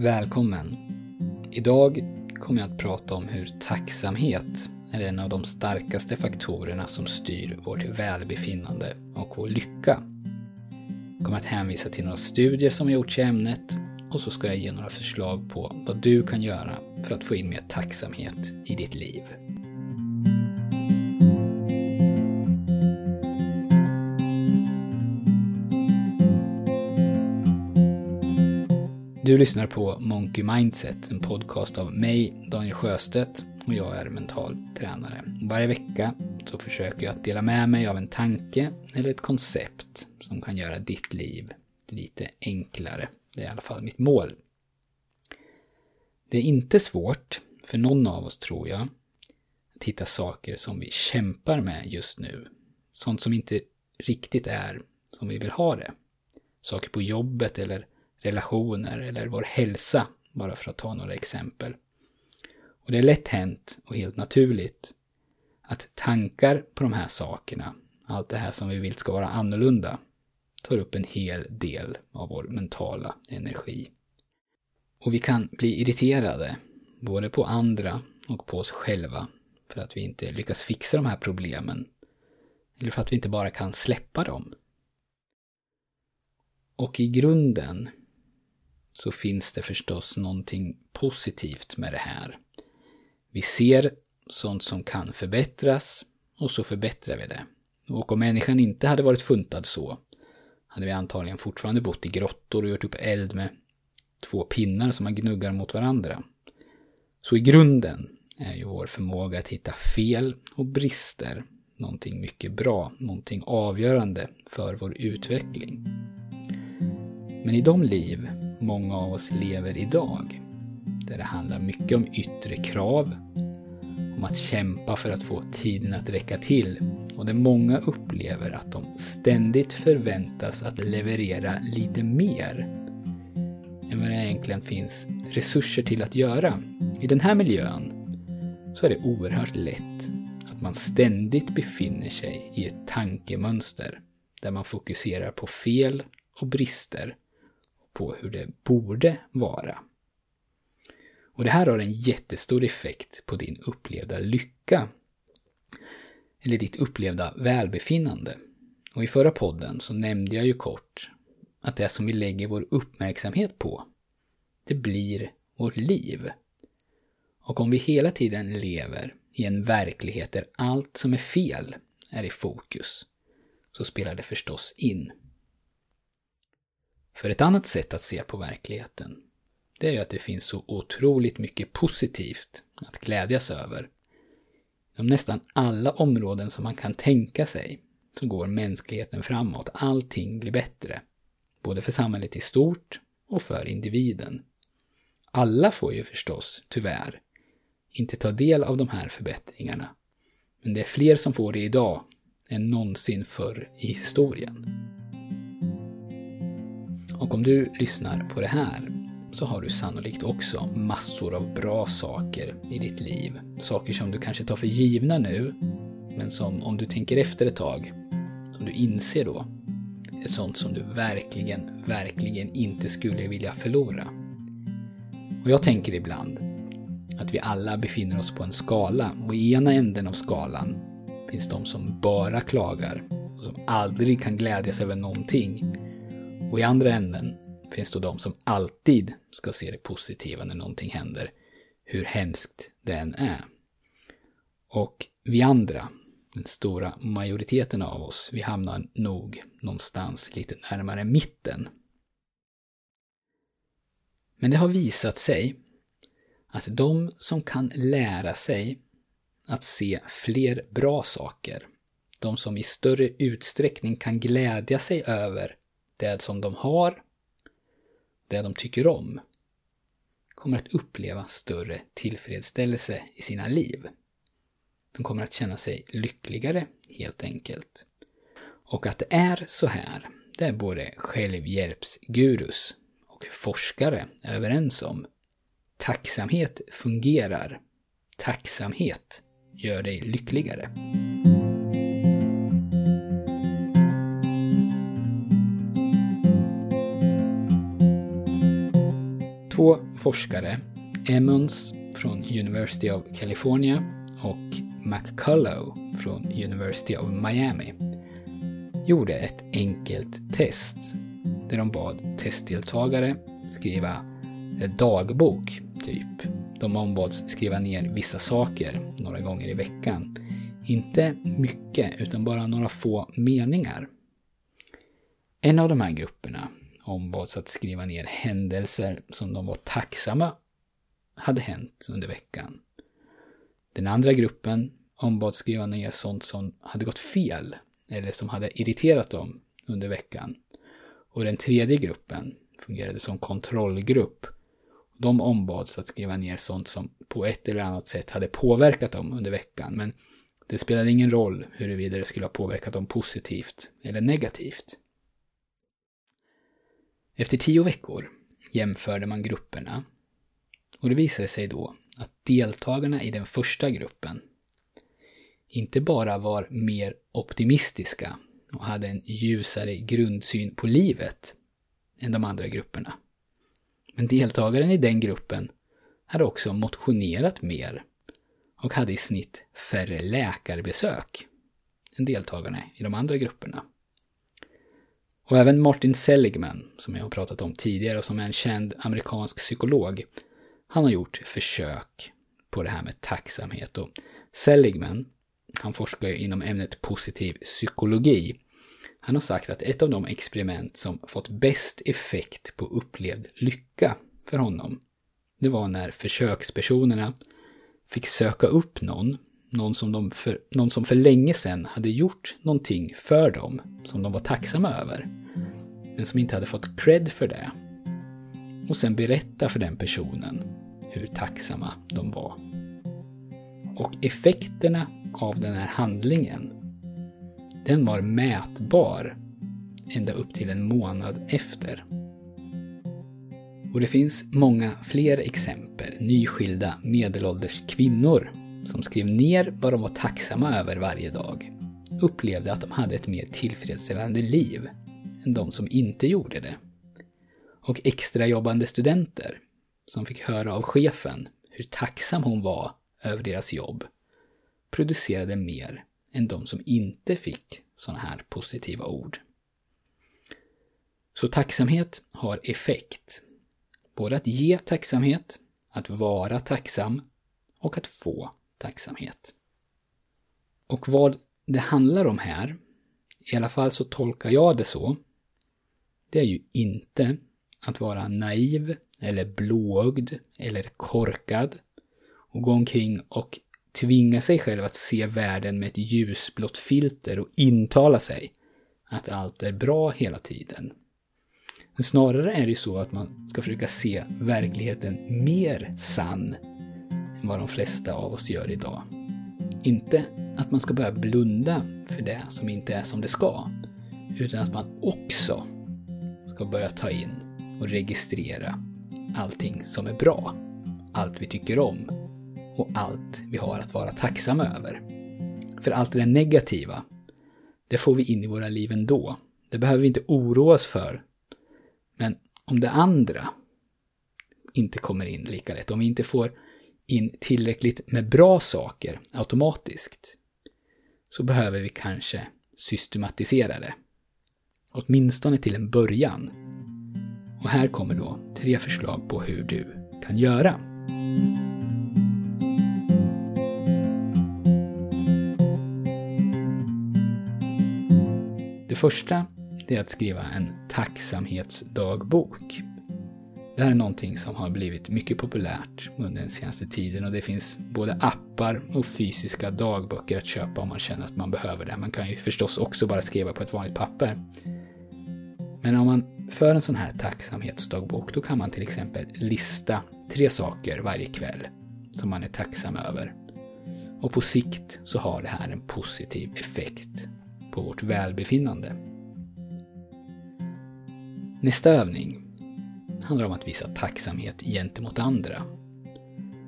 Välkommen! Idag kommer jag att prata om hur tacksamhet är en av de starkaste faktorerna som styr vårt välbefinnande och vår lycka. Jag kommer att hänvisa till några studier som har gjorts i ämnet och så ska jag ge några förslag på vad du kan göra för att få in mer tacksamhet i ditt liv. Du lyssnar på Monkey Mindset, en podcast av mig, Daniel Sjöstedt, och jag är mental tränare. Varje vecka så försöker jag att dela med mig av en tanke eller ett koncept som kan göra ditt liv lite enklare. Det är i alla fall mitt mål. Det är inte svårt för någon av oss, tror jag, att hitta saker som vi kämpar med just nu. Sånt som inte riktigt är som vi vill ha det. Saker på jobbet eller relationer eller vår hälsa, bara för att ta några exempel. Och det är lätt hänt och helt naturligt att tankar på de här sakerna, allt det här som vi vill ska vara annorlunda, tar upp en hel del av vår mentala energi. Och vi kan bli irriterade, både på andra och på oss själva, för att vi inte lyckas fixa de här problemen. Eller för att vi inte bara kan släppa dem. Och i grunden så finns det förstås någonting positivt med det här. Vi ser sånt som kan förbättras och så förbättrar vi det. Och om människan inte hade varit funtad så hade vi antagligen fortfarande bott i grottor och gjort upp eld med två pinnar som man gnuggar mot varandra. Så i grunden är ju vår förmåga att hitta fel och brister någonting mycket bra, någonting avgörande för vår utveckling. Men i de liv många av oss lever idag, där det handlar mycket om yttre krav, om att kämpa för att få tiden att räcka till. Och där många upplever att de ständigt förväntas att leverera lite mer än vad det egentligen finns resurser till att göra. I den här miljön så är det oerhört lätt att man ständigt befinner sig i ett tankemönster där man fokuserar på fel och brister på hur det borde vara. Och det här har en jättestor effekt på din upplevda lycka. Eller ditt upplevda välbefinnande. Och i förra podden så nämnde jag ju kort att det som vi lägger vår uppmärksamhet på, det blir vårt liv. Och om vi hela tiden lever i en verklighet där allt som är fel är i fokus, så spelar det förstås in. För ett annat sätt att se på verkligheten, det är ju att det finns så otroligt mycket positivt att glädjas över. Inom nästan alla områden som man kan tänka sig så går mänskligheten framåt. Allting blir bättre. Både för samhället i stort och för individen. Alla får ju förstås, tyvärr, inte ta del av de här förbättringarna. Men det är fler som får det idag än någonsin förr i historien. Och om du lyssnar på det här så har du sannolikt också massor av bra saker i ditt liv. Saker som du kanske tar för givna nu, men som om du tänker efter ett tag, som du inser då, är sånt som du verkligen, verkligen inte skulle vilja förlora. Och jag tänker ibland att vi alla befinner oss på en skala och i ena änden av skalan finns de som bara klagar och som aldrig kan glädjas över någonting och i andra änden finns då de som alltid ska se det positiva när någonting händer, hur hemskt det än är. Och vi andra, den stora majoriteten av oss, vi hamnar nog någonstans lite närmare mitten. Men det har visat sig att de som kan lära sig att se fler bra saker, de som i större utsträckning kan glädja sig över det som de har, det de tycker om, kommer att uppleva större tillfredsställelse i sina liv. De kommer att känna sig lyckligare, helt enkelt. Och att det är så här, det är både självhjälpsgurus och forskare överens om. Tacksamhet fungerar. Tacksamhet gör dig lyckligare. Två forskare, Emmons från University of California och McCullough från University of Miami, gjorde ett enkelt test där de bad testdeltagare skriva dagbok, typ. De ombads skriva ner vissa saker några gånger i veckan. Inte mycket, utan bara några få meningar. En av de här grupperna ombads att skriva ner händelser som de var tacksamma hade hänt under veckan. Den andra gruppen ombads skriva ner sånt som hade gått fel eller som hade irriterat dem under veckan. Och den tredje gruppen fungerade som kontrollgrupp. De ombads att skriva ner sånt som på ett eller annat sätt hade påverkat dem under veckan, men det spelade ingen roll huruvida det skulle ha påverkat dem positivt eller negativt. Efter tio veckor jämförde man grupperna och det visade sig då att deltagarna i den första gruppen inte bara var mer optimistiska och hade en ljusare grundsyn på livet än de andra grupperna. Men deltagaren i den gruppen hade också motionerat mer och hade i snitt färre läkarbesök än deltagarna i de andra grupperna. Och även Martin Seligman, som jag har pratat om tidigare och som är en känd amerikansk psykolog, han har gjort försök på det här med tacksamhet. Och Seligman, han forskar inom ämnet positiv psykologi. Han har sagt att ett av de experiment som fått bäst effekt på upplevd lycka för honom, det var när försökspersonerna fick söka upp någon, någon som, de för, någon som för länge sedan hade gjort någonting för dem som de var tacksamma över, men som inte hade fått cred för det. Och sen berätta för den personen hur tacksamma de var. Och effekterna av den här handlingen, den var mätbar ända upp till en månad efter. Och det finns många fler exempel, nyskilda medelålders kvinnor som skrev ner vad de var tacksamma över varje dag, upplevde att de hade ett mer tillfredsställande liv än de som inte gjorde det. Och extrajobbande studenter som fick höra av chefen hur tacksam hon var över deras jobb producerade mer än de som inte fick sådana här positiva ord. Så tacksamhet har effekt. Både att ge tacksamhet, att vara tacksam och att få tacksamhet. Och vad det handlar om här, i alla fall så tolkar jag det så, det är ju inte att vara naiv eller blåögd eller korkad och gå omkring och tvinga sig själv att se världen med ett ljusblått filter och intala sig att allt är bra hela tiden. Men snarare är det så att man ska försöka se verkligheten mer sann vad de flesta av oss gör idag. Inte att man ska börja blunda för det som inte är som det ska, utan att man också ska börja ta in och registrera allting som är bra, allt vi tycker om och allt vi har att vara tacksamma över. För allt det negativa, det får vi in i våra liv ändå. Det behöver vi inte oroa oss för. Men om det andra inte kommer in lika lätt, om vi inte får in tillräckligt med bra saker automatiskt, så behöver vi kanske systematisera det. Åtminstone till en början. Och här kommer då tre förslag på hur du kan göra. Det första är att skriva en tacksamhetsdagbok. Det här är någonting som har blivit mycket populärt under den senaste tiden och det finns både appar och fysiska dagböcker att köpa om man känner att man behöver det. Man kan ju förstås också bara skriva på ett vanligt papper. Men om man för en sån här tacksamhetsdagbok, då kan man till exempel lista tre saker varje kväll som man är tacksam över. Och på sikt så har det här en positiv effekt på vårt välbefinnande. Nästa övning handlar om att visa tacksamhet gentemot andra.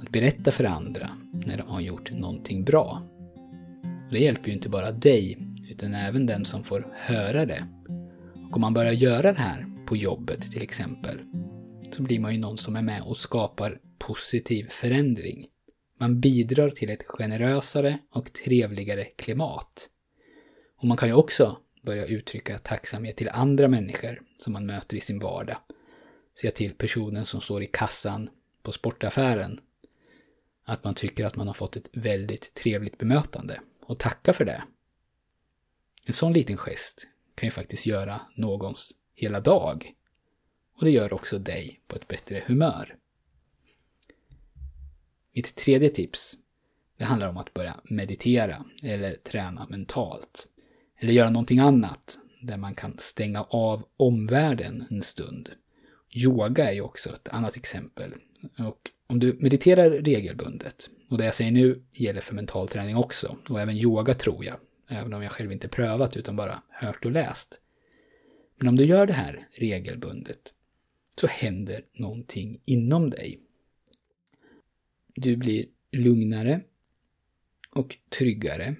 Att berätta för andra när de har gjort någonting bra. Det hjälper ju inte bara dig, utan även den som får höra det. Och om man börjar göra det här på jobbet till exempel, så blir man ju någon som är med och skapar positiv förändring. Man bidrar till ett generösare och trevligare klimat. Och man kan ju också börja uttrycka tacksamhet till andra människor som man möter i sin vardag. Se till personen som står i kassan på sportaffären att man tycker att man har fått ett väldigt trevligt bemötande och tacka för det. En sån liten gest kan ju faktiskt göra någons hela dag. Och det gör också dig på ett bättre humör. Mitt tredje tips, det handlar om att börja meditera eller träna mentalt. Eller göra någonting annat där man kan stänga av omvärlden en stund. Yoga är ju också ett annat exempel. Och om du mediterar regelbundet, och det jag säger nu gäller för mental träning också, och även yoga tror jag, även om jag själv inte prövat utan bara hört och läst. Men om du gör det här regelbundet så händer någonting inom dig. Du blir lugnare och tryggare.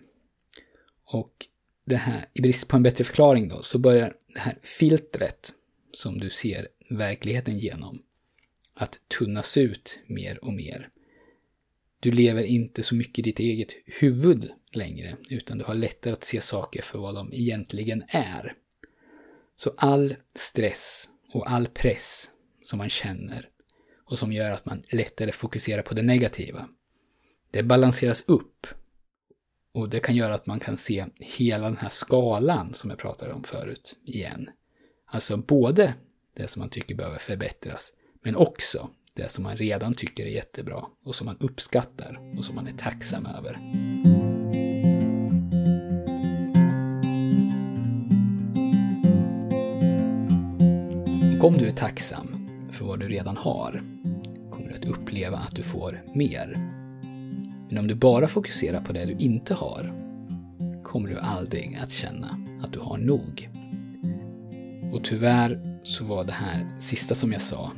Och det här, i brist på en bättre förklaring då, så börjar det här filtret som du ser verkligheten genom att tunnas ut mer och mer. Du lever inte så mycket i ditt eget huvud längre, utan du har lättare att se saker för vad de egentligen är. Så all stress och all press som man känner och som gör att man lättare fokuserar på det negativa, det balanseras upp. Och det kan göra att man kan se hela den här skalan som jag pratade om förut igen. Alltså både det som man tycker behöver förbättras, men också det som man redan tycker är jättebra och som man uppskattar och som man är tacksam över. Och om du är tacksam för vad du redan har kommer du att uppleva att du får mer. Men om du bara fokuserar på det du inte har kommer du aldrig att känna att du har nog. Och tyvärr så var det här sista som jag sa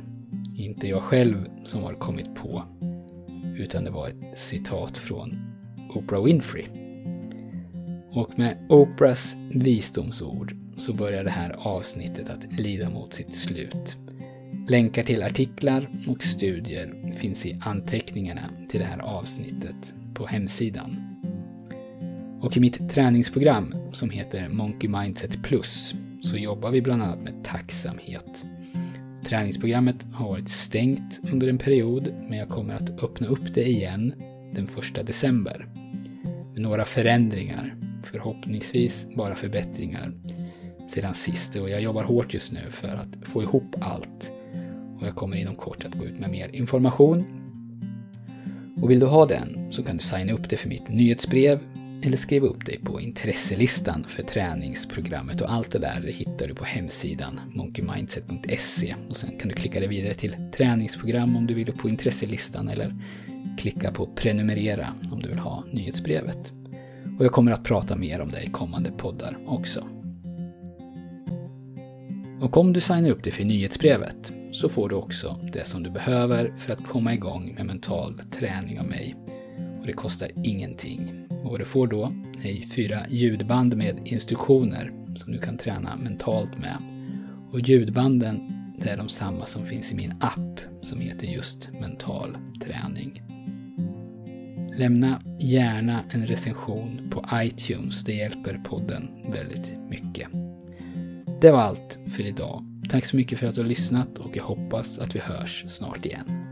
inte jag själv som har kommit på, utan det var ett citat från Oprah Winfrey. Och med Oprahs visdomsord så börjar det här avsnittet att lida mot sitt slut. Länkar till artiklar och studier finns i anteckningarna till det här avsnittet på hemsidan. Och i mitt träningsprogram som heter Monkey Mindset Plus så jobbar vi bland annat med tacksamhet. Träningsprogrammet har varit stängt under en period, men jag kommer att öppna upp det igen den 1 december. Med några förändringar, förhoppningsvis bara förbättringar sedan sist och jag jobbar hårt just nu för att få ihop allt. Och jag kommer inom kort att gå ut med mer information. Och vill du ha den så kan du signa upp dig för mitt nyhetsbrev eller skriva upp dig på intresselistan för träningsprogrammet och allt det där hittar du på hemsidan monkeymindset.se och sen kan du klicka dig vidare till träningsprogram om du vill på intresselistan eller klicka på prenumerera om du vill ha nyhetsbrevet. Och jag kommer att prata mer om det i kommande poddar också. Och om du signar upp dig för nyhetsbrevet så får du också det som du behöver för att komma igång med mental träning av mig. Och det kostar ingenting. Och du får då är fyra ljudband med instruktioner som du kan träna mentalt med. Och ljudbanden det är de samma som finns i min app som heter just mental träning. Lämna gärna en recension på iTunes, det hjälper podden väldigt mycket. Det var allt för idag. Tack så mycket för att du har lyssnat och jag hoppas att vi hörs snart igen.